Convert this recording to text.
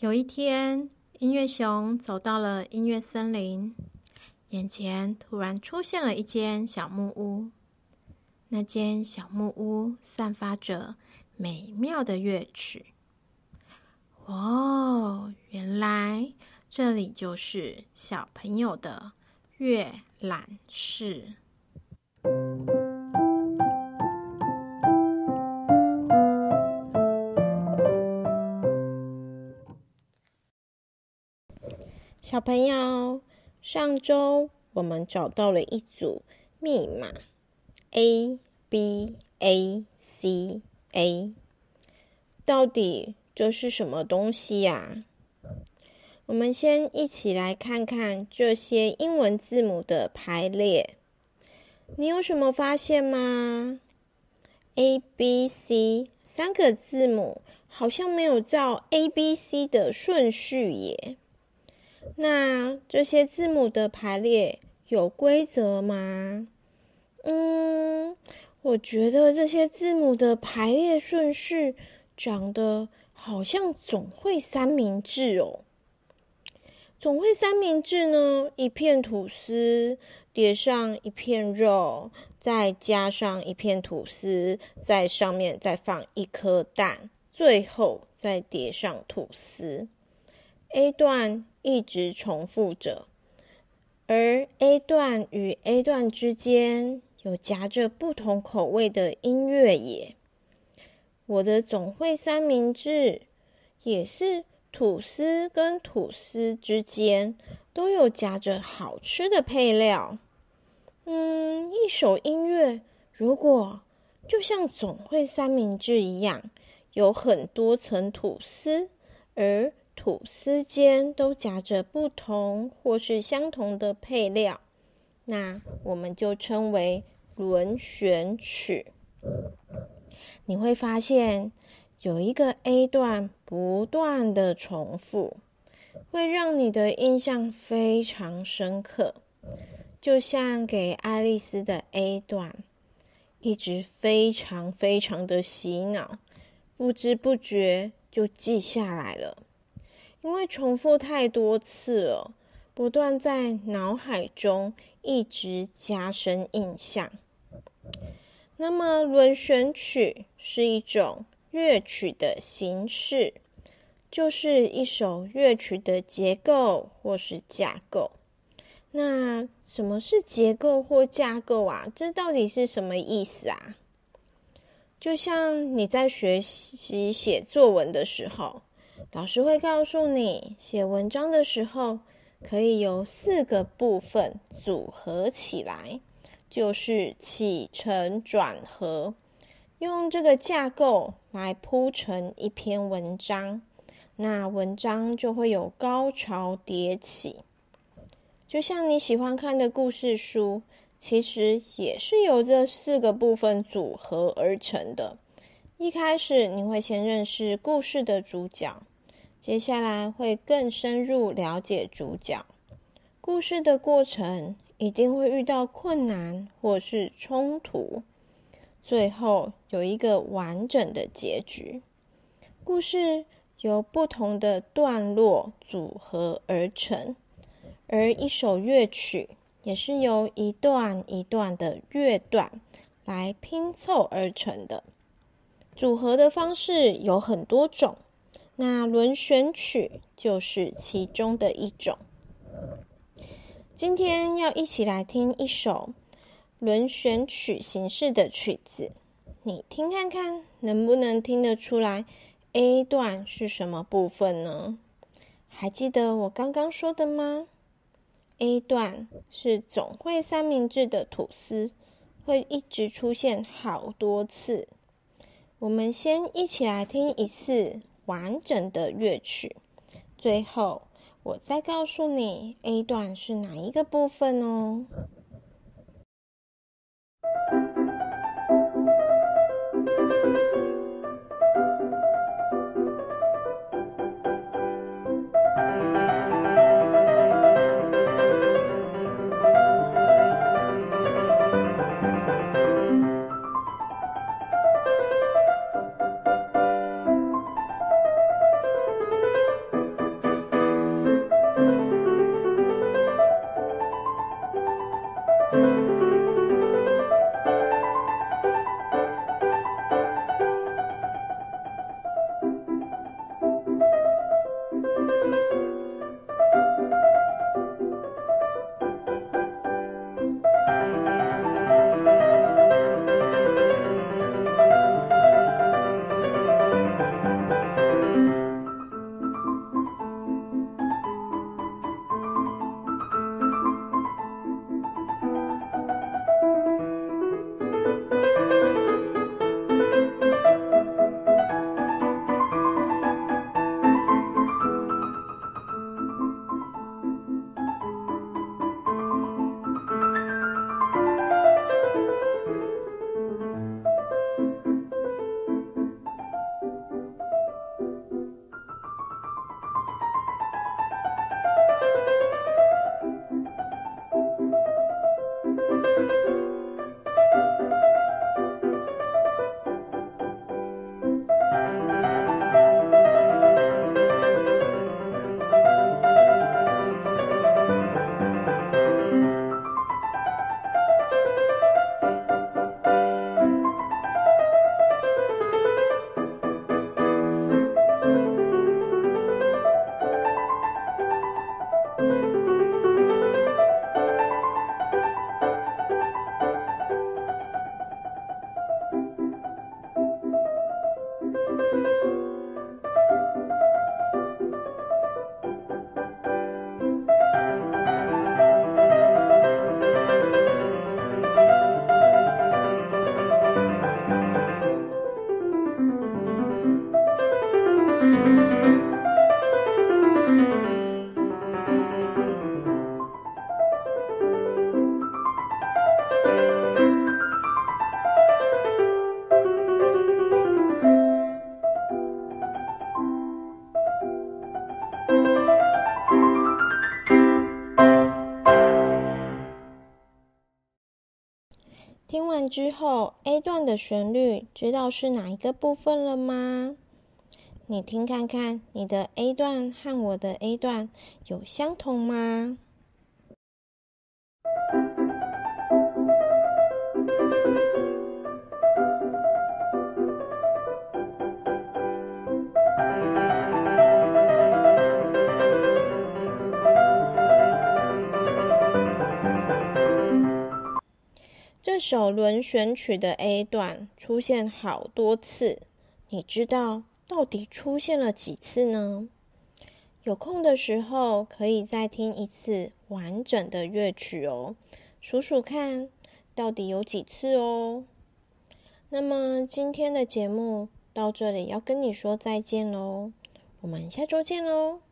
有一天，音乐熊走到了音乐森林，眼前突然出现了一间小木屋。那间小木屋散发着美妙的乐曲。哦，原来这里就是小朋友的阅览室。小朋友，上周我们找到了一组密码，A B A C A，到底这是什么东西呀？我们先一起来看看这些英文字母的排列，你有什么发现吗？A B C 三个字母好像没有照 A B C 的顺序耶。那这些字母的排列有规则吗？嗯，我觉得这些字母的排列顺序长得好像总会三明治哦。总会三明治呢，一片吐司叠上一片肉，再加上一片吐司，在上面再放一颗蛋，最后再叠上吐司。A 段一直重复着，而 A 段与 A 段之间有夹着不同口味的音乐也。我的总会三明治也是吐司跟吐司之间都有夹着好吃的配料。嗯，一首音乐如果就像总会三明治一样，有很多层吐司，而吐司间都夹着不同或是相同的配料，那我们就称为轮旋曲。你会发现有一个 A 段不断的重复，会让你的印象非常深刻，就像给爱丽丝的 A 段，一直非常非常的洗脑，不知不觉就记下来了。因为重复太多次了，不断在脑海中一直加深印象。那么，轮旋曲是一种乐曲的形式，就是一首乐曲的结构或是架构。那什么是结构或架构啊？这到底是什么意思啊？就像你在学习写作文的时候。老师会告诉你，写文章的时候可以由四个部分组合起来，就是起承转合，用这个架构来铺成一篇文章，那文章就会有高潮迭起。就像你喜欢看的故事书，其实也是由这四个部分组合而成的。一开始你会先认识故事的主角。接下来会更深入了解主角，故事的过程一定会遇到困难或是冲突，最后有一个完整的结局。故事由不同的段落组合而成，而一首乐曲也是由一段一段的乐段来拼凑而成的。组合的方式有很多种。那轮旋曲就是其中的一种。今天要一起来听一首轮旋曲形式的曲子，你听看看能不能听得出来 A 段是什么部分呢？还记得我刚刚说的吗？A 段是总会三明治的吐司，会一直出现好多次。我们先一起来听一次。完整的乐曲，最后我再告诉你 A 段是哪一个部分哦。听完之后，A 段的旋律知道是哪一个部分了吗？你听看看，你的 A 段和我的 A 段有相同吗？首轮旋曲的 A 段出现好多次，你知道到底出现了几次呢？有空的时候可以再听一次完整的乐曲哦，数数看到底有几次哦。那么今天的节目到这里要跟你说再见喽，我们下周见喽。